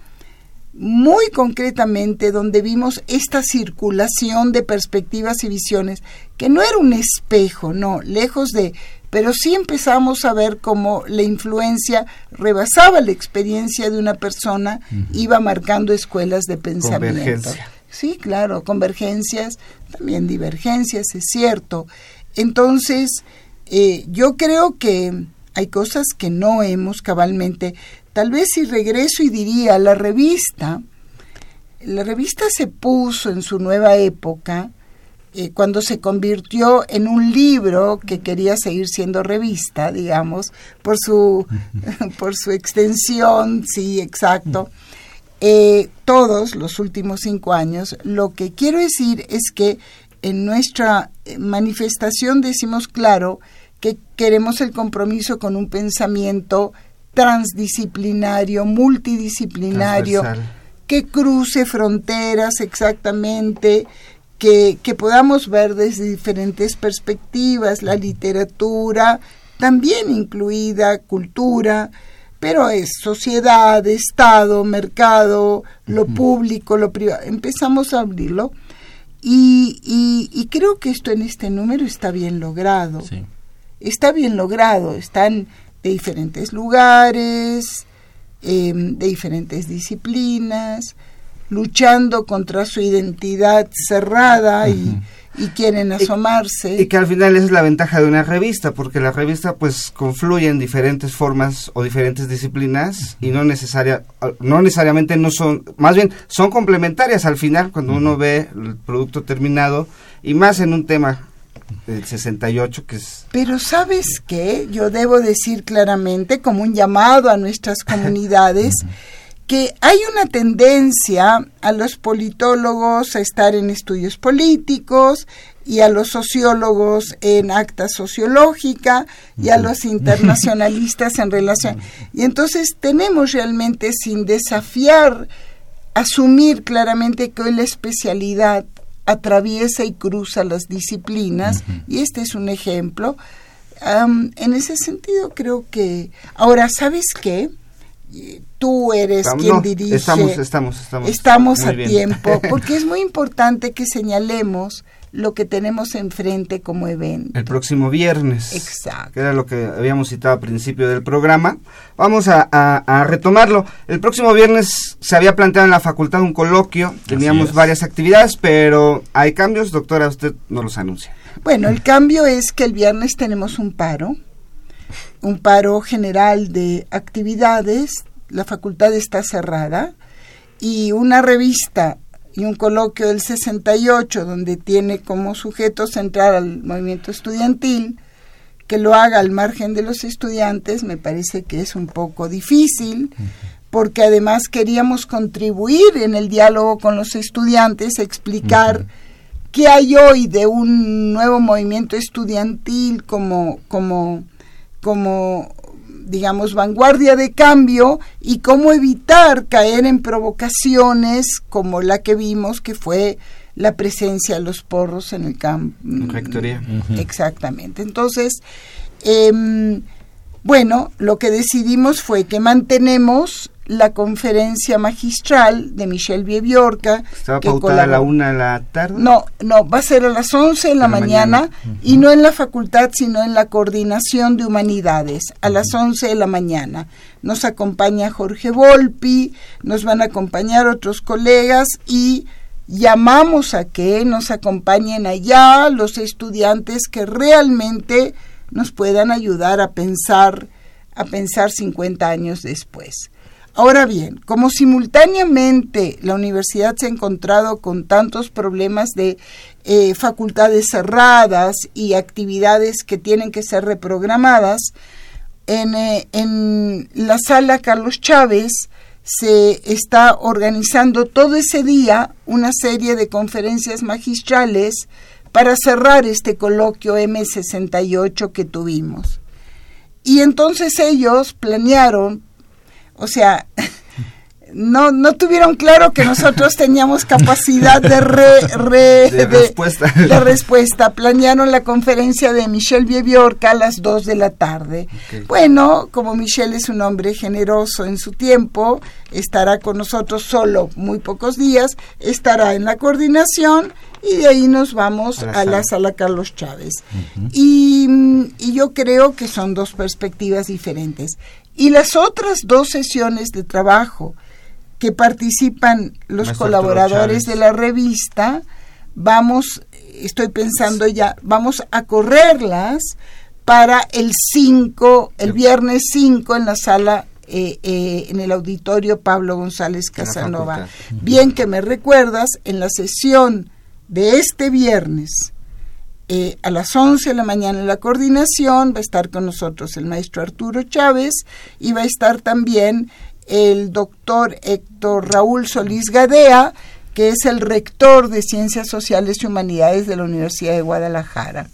muy concretamente donde vimos esta circulación de perspectivas y visiones, que no era un espejo, no, lejos de pero sí empezamos a ver cómo la influencia rebasaba la experiencia de una persona, iba marcando escuelas de pensamiento. Sí, claro, convergencias, también divergencias, es cierto. Entonces, eh, yo creo que hay cosas que no hemos cabalmente. Tal vez si regreso y diría, la revista, la revista se puso en su nueva época, eh, cuando se convirtió en un libro que quería seguir siendo revista, digamos, por su, por su extensión, sí, exacto. Eh, todos los últimos cinco años, lo que quiero decir es que en nuestra eh, manifestación decimos claro que queremos el compromiso con un pensamiento transdisciplinario, multidisciplinario, que cruce fronteras exactamente, que, podamos ver desde diferentes perspectivas, la literatura, también incluida cultura, pero es sociedad, Estado, mercado, lo público, lo privado. Empezamos a abrirlo y, y, creo que esto en este número está bien logrado. Está bien logrado, están de diferentes lugares, em, de diferentes disciplinas, luchando contra su identidad cerrada y, quieren asomarse. Y, que al final es la ventaja de una revista, porque la revista pues confluye en diferentes formas o diferentes disciplinas y no necesaria, no necesariamente no son, más bien son complementarias al final cuando uno ve el producto terminado y más en un tema del 68 que es... Pero sabes qué, yo debo decir claramente como un llamado a nuestras comunidades, que hay una tendencia a los politólogos a estar en estudios políticos y a los sociólogos en acta sociológica y a los internacionalistas en relación. Y entonces tenemos realmente sin desafiar asumir claramente que hoy la especialidad atraviesa y cruza las disciplinas, y este es un ejemplo. en ese sentido creo que... Ahora, ¿sabes qué? Tú eres quien dirige... Estamos, estamos, estamos. Estamos a tiempo, porque es muy importante que señalemos lo que tenemos enfrente como evento. El próximo viernes. Exacto. Que era lo que habíamos citado al principio del programa. Vamos a, retomarlo. El próximo viernes se había planteado en la facultad un coloquio. Teníamos varias actividades, pero hay cambios. Doctora, usted nos los anuncia. Bueno, el cambio es que el viernes tenemos un paro. Un paro general de actividades. La facultad está cerrada. Y una revista y un coloquio del 68 donde tiene como sujeto central al movimiento estudiantil, que lo haga al margen de los estudiantes me parece que es un poco difícil, porque además queríamos contribuir en el diálogo con los estudiantes, explicar qué hay hoy de un nuevo movimiento estudiantil como, como, como digamos, vanguardia de cambio y cómo evitar caer en provocaciones como la que vimos que fue la presencia de los porros en el campo. Rectoría. Exactamente. Entonces, em, bueno, lo que decidimos fue que mantenemos la conferencia magistral de Michelle Biebiorca. ¿Estaba pautada a la una de la tarde? No, no, va a ser a las once de la, mañana, y no en la facultad, sino en la coordinación de humanidades, a las once de la mañana. Nos acompaña Jorge Volpi, nos van a acompañar otros colegas y llamamos a que nos acompañen allá los estudiantes que realmente nos puedan ayudar a pensar a pensar 50 años después. Ahora bien, como simultáneamente la universidad se ha encontrado con tantos problemas de eh, facultades cerradas y actividades que tienen que ser reprogramadas, en, eh, en la sala Carlos Chávez se está organizando todo ese día una serie de conferencias magistrales para cerrar este coloquio M68 que tuvimos. Y entonces ellos planearon o sea, no, no tuvieron claro que nosotros teníamos capacidad de, re, de, respuesta. de, respuesta. Planearon la conferencia de Michelle Biebiorca a las 2 de la tarde. Bueno, como Michelle es un hombre generoso en su tiempo, estará con nosotros solo muy pocos días, estará en la coordinación y de ahí nos vamos a la, sala Carlos Chávez. y, y yo creo que son dos perspectivas diferentes. Y las otras dos sesiones de trabajo que participan los colaboradores de la revista, vamos, estoy pensando ya, vamos a correrlas para el 5, el viernes 5 en la sala eh, eh, en el auditorio Pablo González Casanova. Bien que me recuerdas, en la sesión de este viernes eh, a las 11 de la mañana en la coordinación va a estar con nosotros el maestro Arturo Chávez y va a estar también el doctor Héctor Raúl Solís Gadea, que es el rector de Ciencias Sociales y Humanidades de la Universidad de Guadalajara.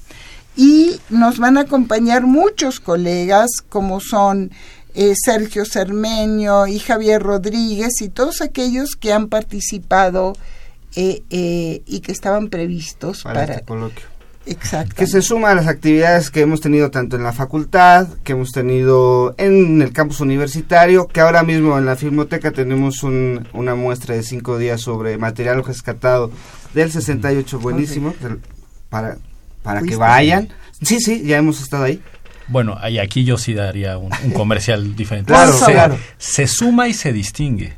Y nos van a acompañar muchos colegas como son eh, Sergio Cermeño y Javier Rodríguez y todos aquellos que han participado eh, y que estaban previstos para, para este coloquio Exacto. Que se suma a las actividades que hemos tenido tanto en la facultad, que hemos tenido en el campus universitario, que ahora mismo en la Filmoteca tenemos una muestra de cinco días sobre material rescatado del 68, buenísimo, para, para que vayan. Sí, sí, ya hemos estado ahí. Bueno, y aquí yo sí daría un, comercial diferente. claro, se, claro. se suma y se distingue,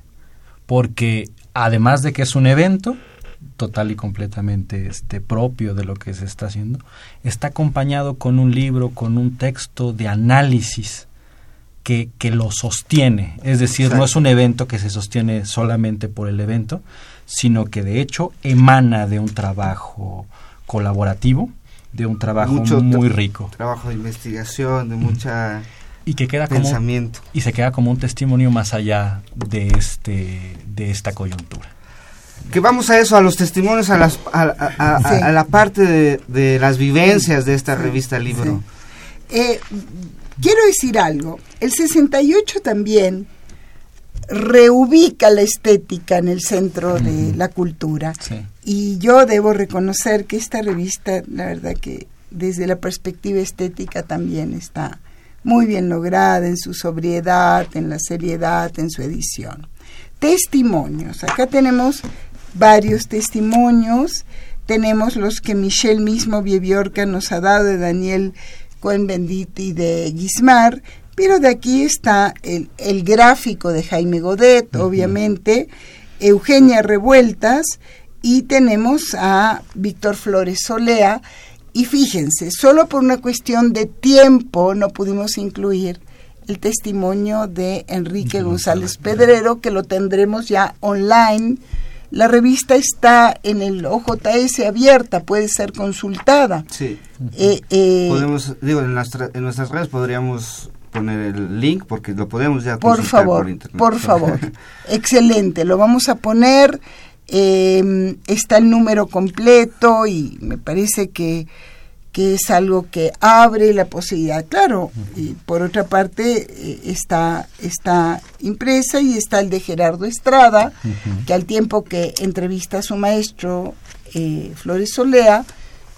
porque además de que es un evento, total y completamente este propio de lo que se está haciendo, está acompañado con un libro, con un texto de análisis que, que lo sostiene. Es decir, no es un evento que se sostiene solamente por el evento, sino que de hecho emana de un trabajo colaborativo, de un trabajo muy rico. Trabajo de investigación, de mucha y que queda pensamiento. y se queda como un testimonio más allá de este de esta coyuntura que vamos a eso, a los testimonios, a, las, a, la parte de, las vivencias de esta revista libro. Eh, quiero decir algo, el 68 también reubica la estética en el centro de la cultura. Y yo debo reconocer que esta revista, la verdad que desde la perspectiva estética también está muy bien lograda en su sobriedad, en la seriedad, en su edición. Testimonios. Acá tenemos varios testimonios. Tenemos los que Michelle mismo Biebiorca nos ha dado de Daniel Cohen Bendit y de Guismar, pero de aquí está el, el gráfico de Jaime Godet, obviamente, Eugenia Revueltas, y tenemos a Víctor Flores Solea, y fíjense, solo por una cuestión de tiempo no pudimos incluir el testimonio de Enrique González Pedrero, que lo tendremos ya online. La revista está en el OJS abierta, puede ser consultada. Sí. Eh, eh, podemos, digo, en, en nuestras redes podríamos poner el link porque lo podemos ya por favor, por internet. Por favor, excelente, lo vamos a poner eh, está el número completo y me parece que, que es algo que abre la posibilidad. Claro, y por otra parte eh, está, está impresa y está el de Gerardo Estrada, que al tiempo que entrevista a su maestro eh, Flores Solea,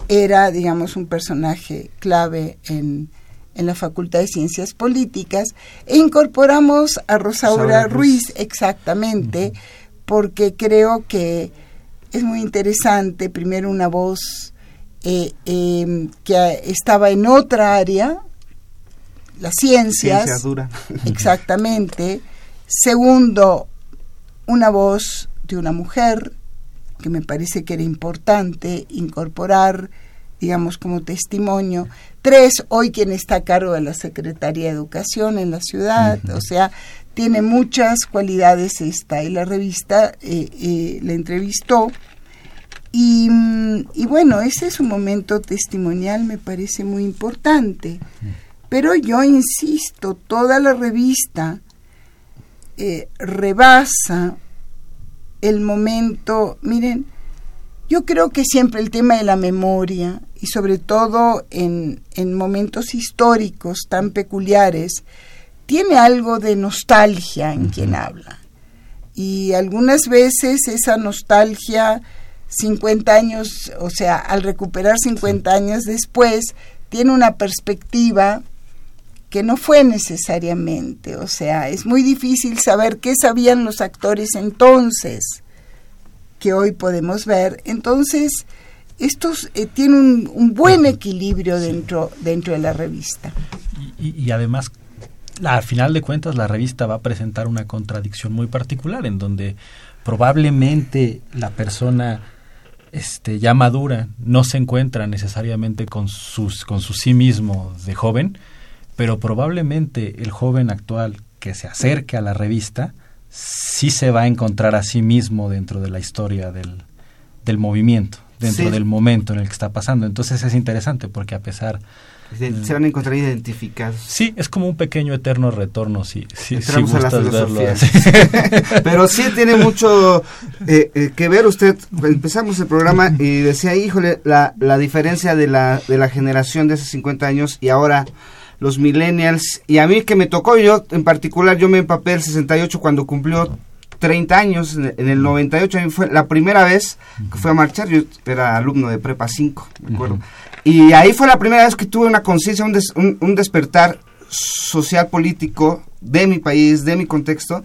era, digamos, un personaje clave en, en la Facultad de Ciencias Políticas, e incorporamos a Rosaura Ruiz, exactamente, porque creo que es muy interesante, primero una voz eh, em, que estaba en otra área, las ciencias, Ciencia dura. exactamente. Segundo, una voz de una mujer, que me parece que era importante incorporar, digamos, como testimonio. Tres, hoy quien está a cargo de la Secretaría de Educación en la ciudad, o sea, tiene muchas cualidades esta y la revista eh, eh, la entrevistó y, mm, y, bueno, ese es un momento testimonial, me parece muy importante. Pero yo insisto, toda la revista eh, rebasa el momento, miren, yo creo que siempre el tema de la memoria, y sobre todo en, en momentos históricos tan peculiares, tiene algo de nostalgia en quien habla. Y algunas veces esa nostalgia, 50 años, o sea, al recuperar 50 años después, tiene una perspectiva que no fue necesariamente, o sea, es muy difícil saber qué sabían los actores entonces, que hoy podemos ver. Entonces, estos eh, tienen un, buen equilibrio dentro, dentro de la revista. Y, y además al final de cuentas la revista va a presentar una contradicción muy particular en donde probablemente la persona este, ya madura no se encuentra necesariamente con, sus, con su sí mismo de joven, pero probablemente el joven actual que se acerque a la revista sí se va a encontrar a sí mismo dentro de la historia del, del movimiento, dentro del momento en el que está pasando. Entonces es interesante porque a pesar se van a encontrar identificados. Sí, es como un pequeño eterno retorno, si, si, gustas verlo Pero sí tiene mucho eh, eh, que ver usted. Empezamos el programa y decía, híjole, la, la diferencia de la, de la generación de hace 50 años y ahora los millennials. Y a mí que me tocó, yo en particular, yo me empapé el 68 cuando cumplió 30 años, en el 98 a mí fue la primera vez que fui a marchar, yo era alumno de Prepa 5, me acuerdo. Y ahí fue la primera vez que tuve una conciencia, un, un, despertar social político de mi país, de mi contexto,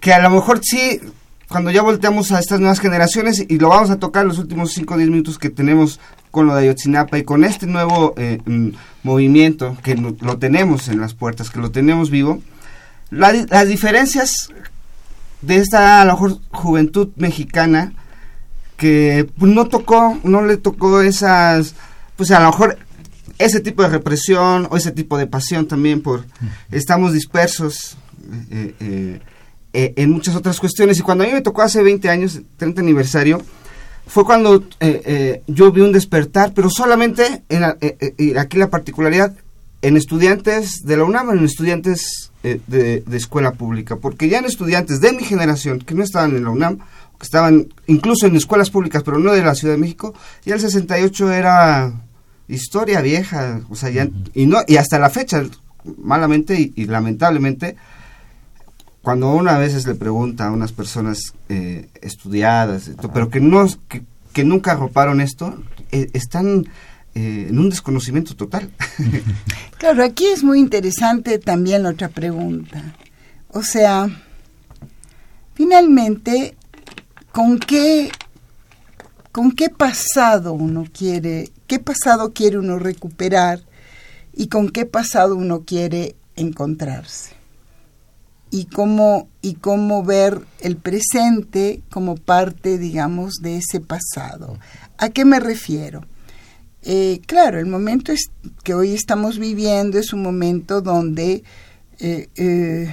que a lo mejor sí, cuando ya volteamos a estas nuevas generaciones, y lo vamos a tocar los últimos 5 o 10 minutos que tenemos con lo de Ayotzinapa y con este nuevo eh, mm, movimiento, que lo, tenemos en las puertas, que lo tenemos vivo, las diferencias de esta a lo mejor juventud mexicana que pues, no tocó, no le tocó esas pues a lo mejor ese tipo de represión o ese tipo de pasión también por estamos dispersos eh, eh, eh, en muchas otras cuestiones. Y cuando a mí me tocó hace 20 años 30 aniversario fue cuando yo vi un despertar pero solamente en y aquí la particularidad en estudiantes de la UNAM en estudiantes de, de escuela pública. Porque ya en estudiantes de mi generación que no estaban en la UNAM que estaban incluso en escuelas públicas pero no de la Ciudad de México ya el 68 era historia vieja, o sea, y no y hasta la fecha malamente y, lamentablemente cuando una veces le pregunta a unas personas eh, estudiadas, pero que, no, que, nunca arroparon esto, eh, están eh, en un desconocimiento total. claro, aquí es muy interesante también otra pregunta. O sea, finalmente, ¿con qué, con qué pasado uno quiere, qué pasado quiere uno recuperar y con qué pasado uno quiere encontrarse? y cómo, y cómo ver el presente como parte, digamos, de ese pasado. ¿A qué me refiero? Eh, claro, el momento que hoy estamos viviendo es un momento donde, eh, eh,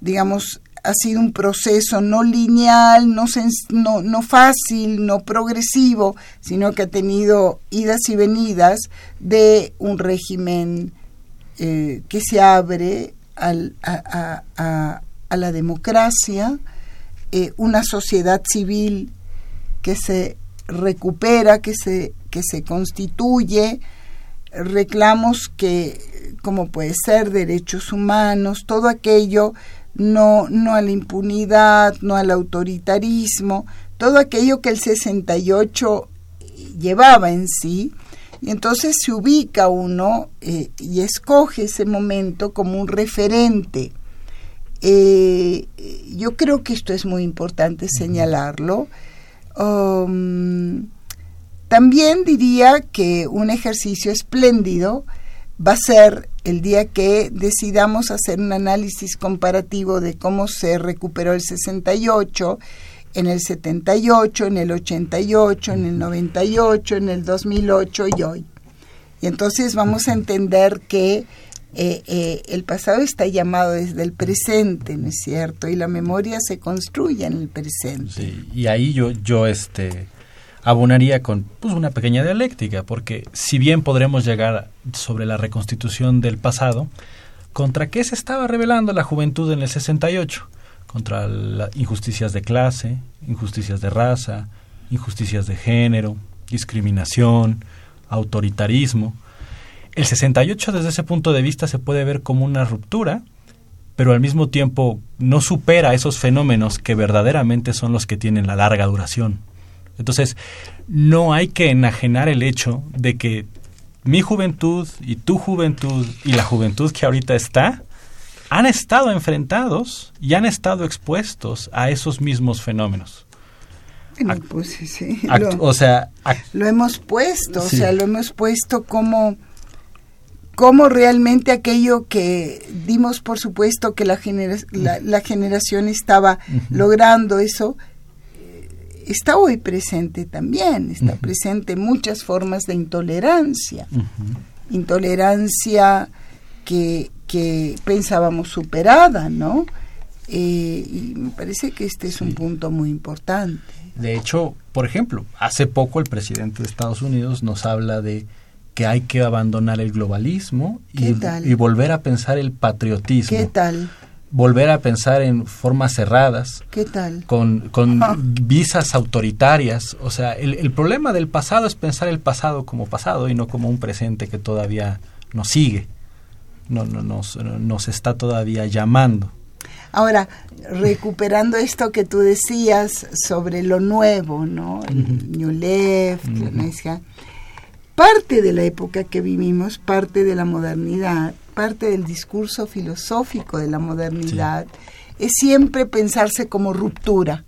digamos, ha sido un proceso no lineal, no, no, no, fácil, no progresivo, sino que ha tenido idas y venidas de un régimen que se abre a, a, a, la democracia, eh, una sociedad civil que se recupera, que se, que se constituye, reclamos que, como puede ser, derechos humanos, todo aquello, no, no a la impunidad, no al autoritarismo, todo aquello que el 68 llevaba en sí, y entonces se ubica uno eh, y escoge ese momento como un referente. Eh, yo creo que esto es muy importante señalarlo. Um, también diría que un ejercicio espléndido va a ser el día que decidamos hacer un análisis comparativo de cómo se recuperó el 68 en el 78, en el 88, en el 98, en el 2008 y hoy. Y entonces vamos a entender que eh, eh, el pasado está llamado desde el presente, ¿no es cierto? Y la memoria se construye en el presente. Sí, y ahí yo, yo este, abonaría con pues, una pequeña dialéctica, porque si bien podremos llegar sobre la reconstitución del pasado, ¿contra qué se estaba revelando la juventud en el 68? contra las injusticias de clase, injusticias de raza, injusticias de género, discriminación, autoritarismo. El 68 desde ese punto de vista se puede ver como una ruptura, pero al mismo tiempo no supera esos fenómenos que verdaderamente son los que tienen la larga duración. Entonces, no hay que enajenar el hecho de que mi juventud y tu juventud y la juventud que ahorita está han estado enfrentados y han estado expuestos a esos mismos fenómenos. pues sí, lo, o sea, lo hemos puesto, o sea, lo hemos puesto como como realmente aquello que dimos por supuesto que la, la, generación estaba logrando eso, está hoy presente también, está presente muchas formas de intolerancia. Intolerancia que, que pensábamos superada, ¿no? Eh, y me parece que este es un punto muy importante. De hecho, por ejemplo, hace poco el presidente de Estados Unidos nos habla de que hay que abandonar el globalismo y, y, volver a pensar el patriotismo. ¿Qué tal? Volver a pensar en formas cerradas. ¿Qué tal? Con, con visas autoritarias. O sea, el, el problema del pasado es pensar el pasado como pasado y no como un presente que todavía nos sigue no, no, nos, nos está todavía llamando. Ahora, recuperando esto que tú decías sobre lo nuevo, ¿no? El New Left, parte de la época que vivimos, parte de la modernidad, parte del discurso filosófico de la modernidad, es siempre pensarse como ruptura.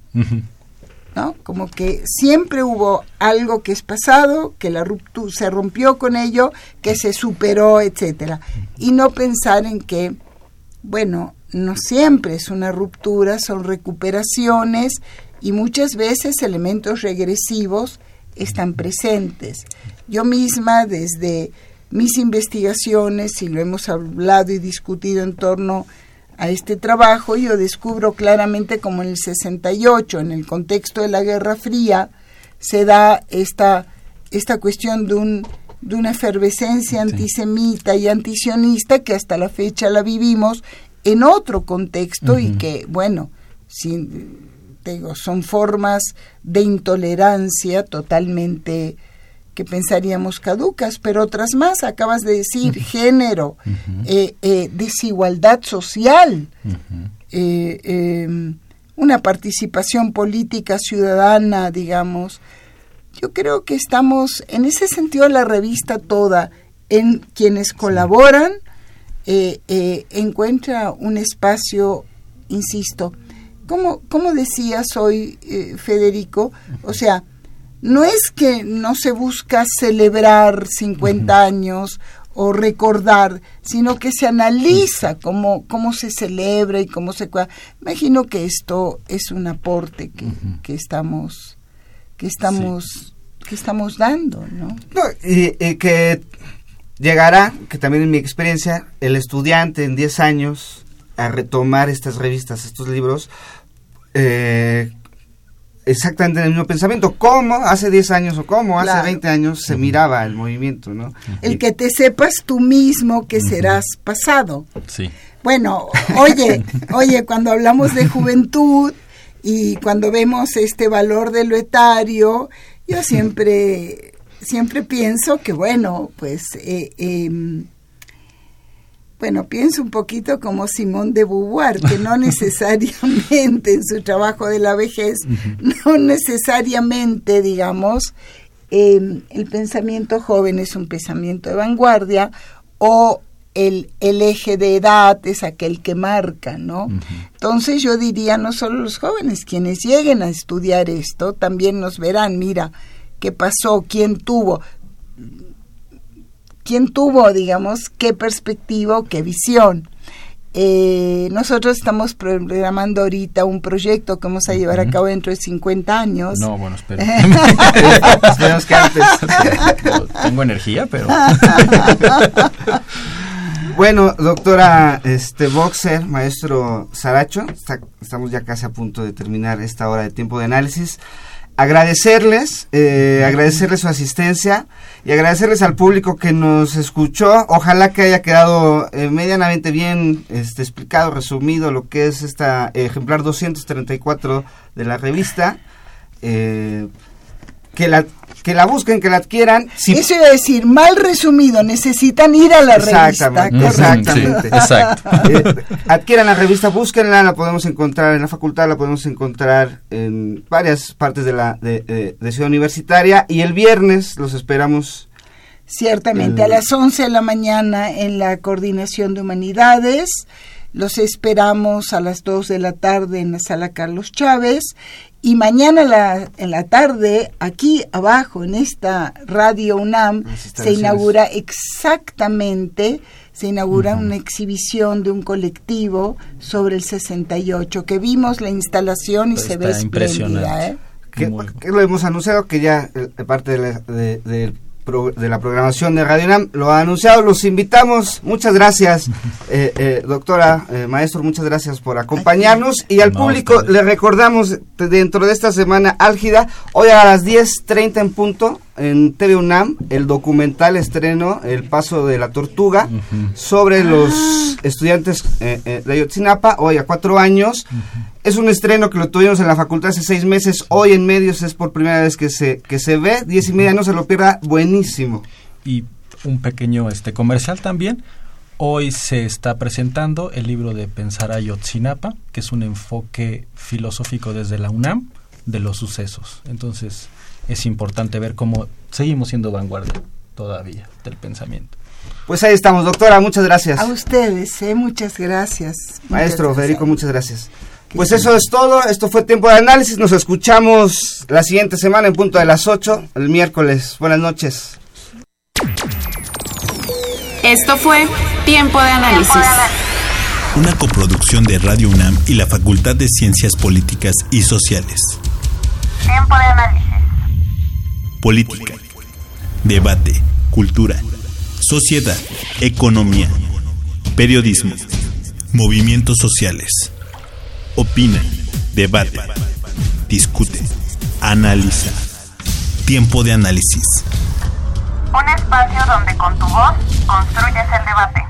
¿no? Como que siempre hubo algo que es pasado, que la ruptura se rompió con ello, que se superó, etcétera. Y no pensar en que, bueno, no siempre es una ruptura, son recuperaciones y muchas veces elementos regresivos están presentes. Yo misma desde mis investigaciones, y lo hemos hablado y discutido en torno a este trabajo, yo descubro claramente como en el 68, en el contexto de la Guerra Fría, se da esta, esta cuestión de, un, de una efervescencia antisemita y antisionista que hasta la fecha la vivimos en otro contexto y que, bueno, sin, digo, son formas de intolerancia totalmente que pensaríamos caducas, pero otras más, acabas de decir, género, eh, eh, desigualdad social. eh, em, una participación política ciudadana, digamos. Yo creo que estamos, en ese sentido, la revista toda, en quienes colaboran, encuentra un espacio, insisto, como, como decías hoy, Federico, o sea, no es que no se busca celebrar 50 años o recordar, sino que se analiza cómo, cómo se celebra y cómo se... Imagino que esto es un aporte que, que estamos que estamos que estamos dando, ¿no? y, que llegará, que también en mi experiencia, el estudiante en 10 años a retomar estas revistas, estos libros, eh, exactamente el mismo pensamiento. ¿Cómo hace 10 años o cómo hace 20 años se miraba el movimiento, no? El que te sepas tú mismo que serás pasado. Sí. Bueno, oye, oye, cuando hablamos de juventud y cuando vemos este valor de lo etario, yo siempre, siempre pienso que, bueno, pues... Eh, em, bueno, pienso un poquito como Simón de Beauvoir, que no necesariamente en su trabajo de la vejez, no necesariamente, digamos, em, el pensamiento joven es un pensamiento de vanguardia o el, el, eje de edad es aquel que marca, ¿no? Entonces yo diría, no solo los jóvenes, quienes lleguen a estudiar esto, también nos verán, mira, qué pasó, quién tuvo quién tuvo, digamos, qué perspectiva o qué visión. Eh, nosotros estamos programando ahorita un proyecto que vamos a llevar a cabo dentro de 50 años. No, bueno, espero. Esperemos que antes. Tengo energía, pero. bueno, doctora este, Boxer, maestro Saracho, estamos ya casi a punto de terminar esta hora de tiempo de análisis agradecerles, eh, agradecerles su asistencia y agradecerles al público que nos escuchó. Ojalá que haya quedado eh, medianamente bien este, explicado, resumido lo que es esta ejemplar 234 de la revista. Eh, que la que la busquen, que la adquieran. Eso iba a decir, mal resumido, necesitan ir a la exactamente, revista. Exactamente. exacto. Eh, adquieran la revista, búsquenla, la podemos encontrar en la facultad, la podemos encontrar en varias partes de la de, Ciudad Universitaria y el viernes los esperamos. Ciertamente, a las 11 de la mañana en la Coordinación de Humanidades. Los esperamos a las 2 de la tarde en la sala Carlos Chávez y mañana la, en la tarde, aquí abajo, en esta radio UNAM, se inaugura exactamente, se inaugura una exhibición de un colectivo sobre el 68, que vimos la instalación y se ve espléndida. ¿eh? Que, lo hemos anunciado, que ya eh, parte de, de de la programación de Radio NAM lo ha anunciado. Los invitamos. Muchas gracias, eh, eh, doctora, eh, maestro, muchas gracias por acompañarnos. Y al público le recordamos dentro de esta semana álgida, hoy a las 10.30 en punto, en TV UNAM, el documental estreno El Paso de la Tortuga sobre los ah. estudiantes de Ayotzinapa, hoy a cuatro años. Es un estreno que lo tuvimos en la facultad hace seis meses. Hoy en medios es por primera vez que se, que se ve. Diez y media, no se lo pierda. Buenísimo. Y un pequeño este comercial también. Hoy se está presentando el libro de Pensar a Yotzinapa, que es un enfoque filosófico desde la UNAM de los sucesos. Entonces, es importante ver cómo seguimos siendo vanguardia todavía del pensamiento. Pues ahí estamos, doctora, muchas gracias. A ustedes, eh, muchas gracias. Maestro Federico, muchas gracias. Pues eso es todo, esto fue Tiempo de Análisis, nos escuchamos la siguiente semana en punto de las 8, el miércoles. Buenas noches. Esto fue Tiempo de Análisis. Una coproducción de Radio UNAM y la Facultad de Ciencias Políticas y Sociales. Tiempo de Análisis. Política, debate, cultura, sociedad, economía, periodismo, movimientos sociales opina, debate, discute, analiza. Tiempo de análisis. Un espacio donde con tu voz construyes el debate.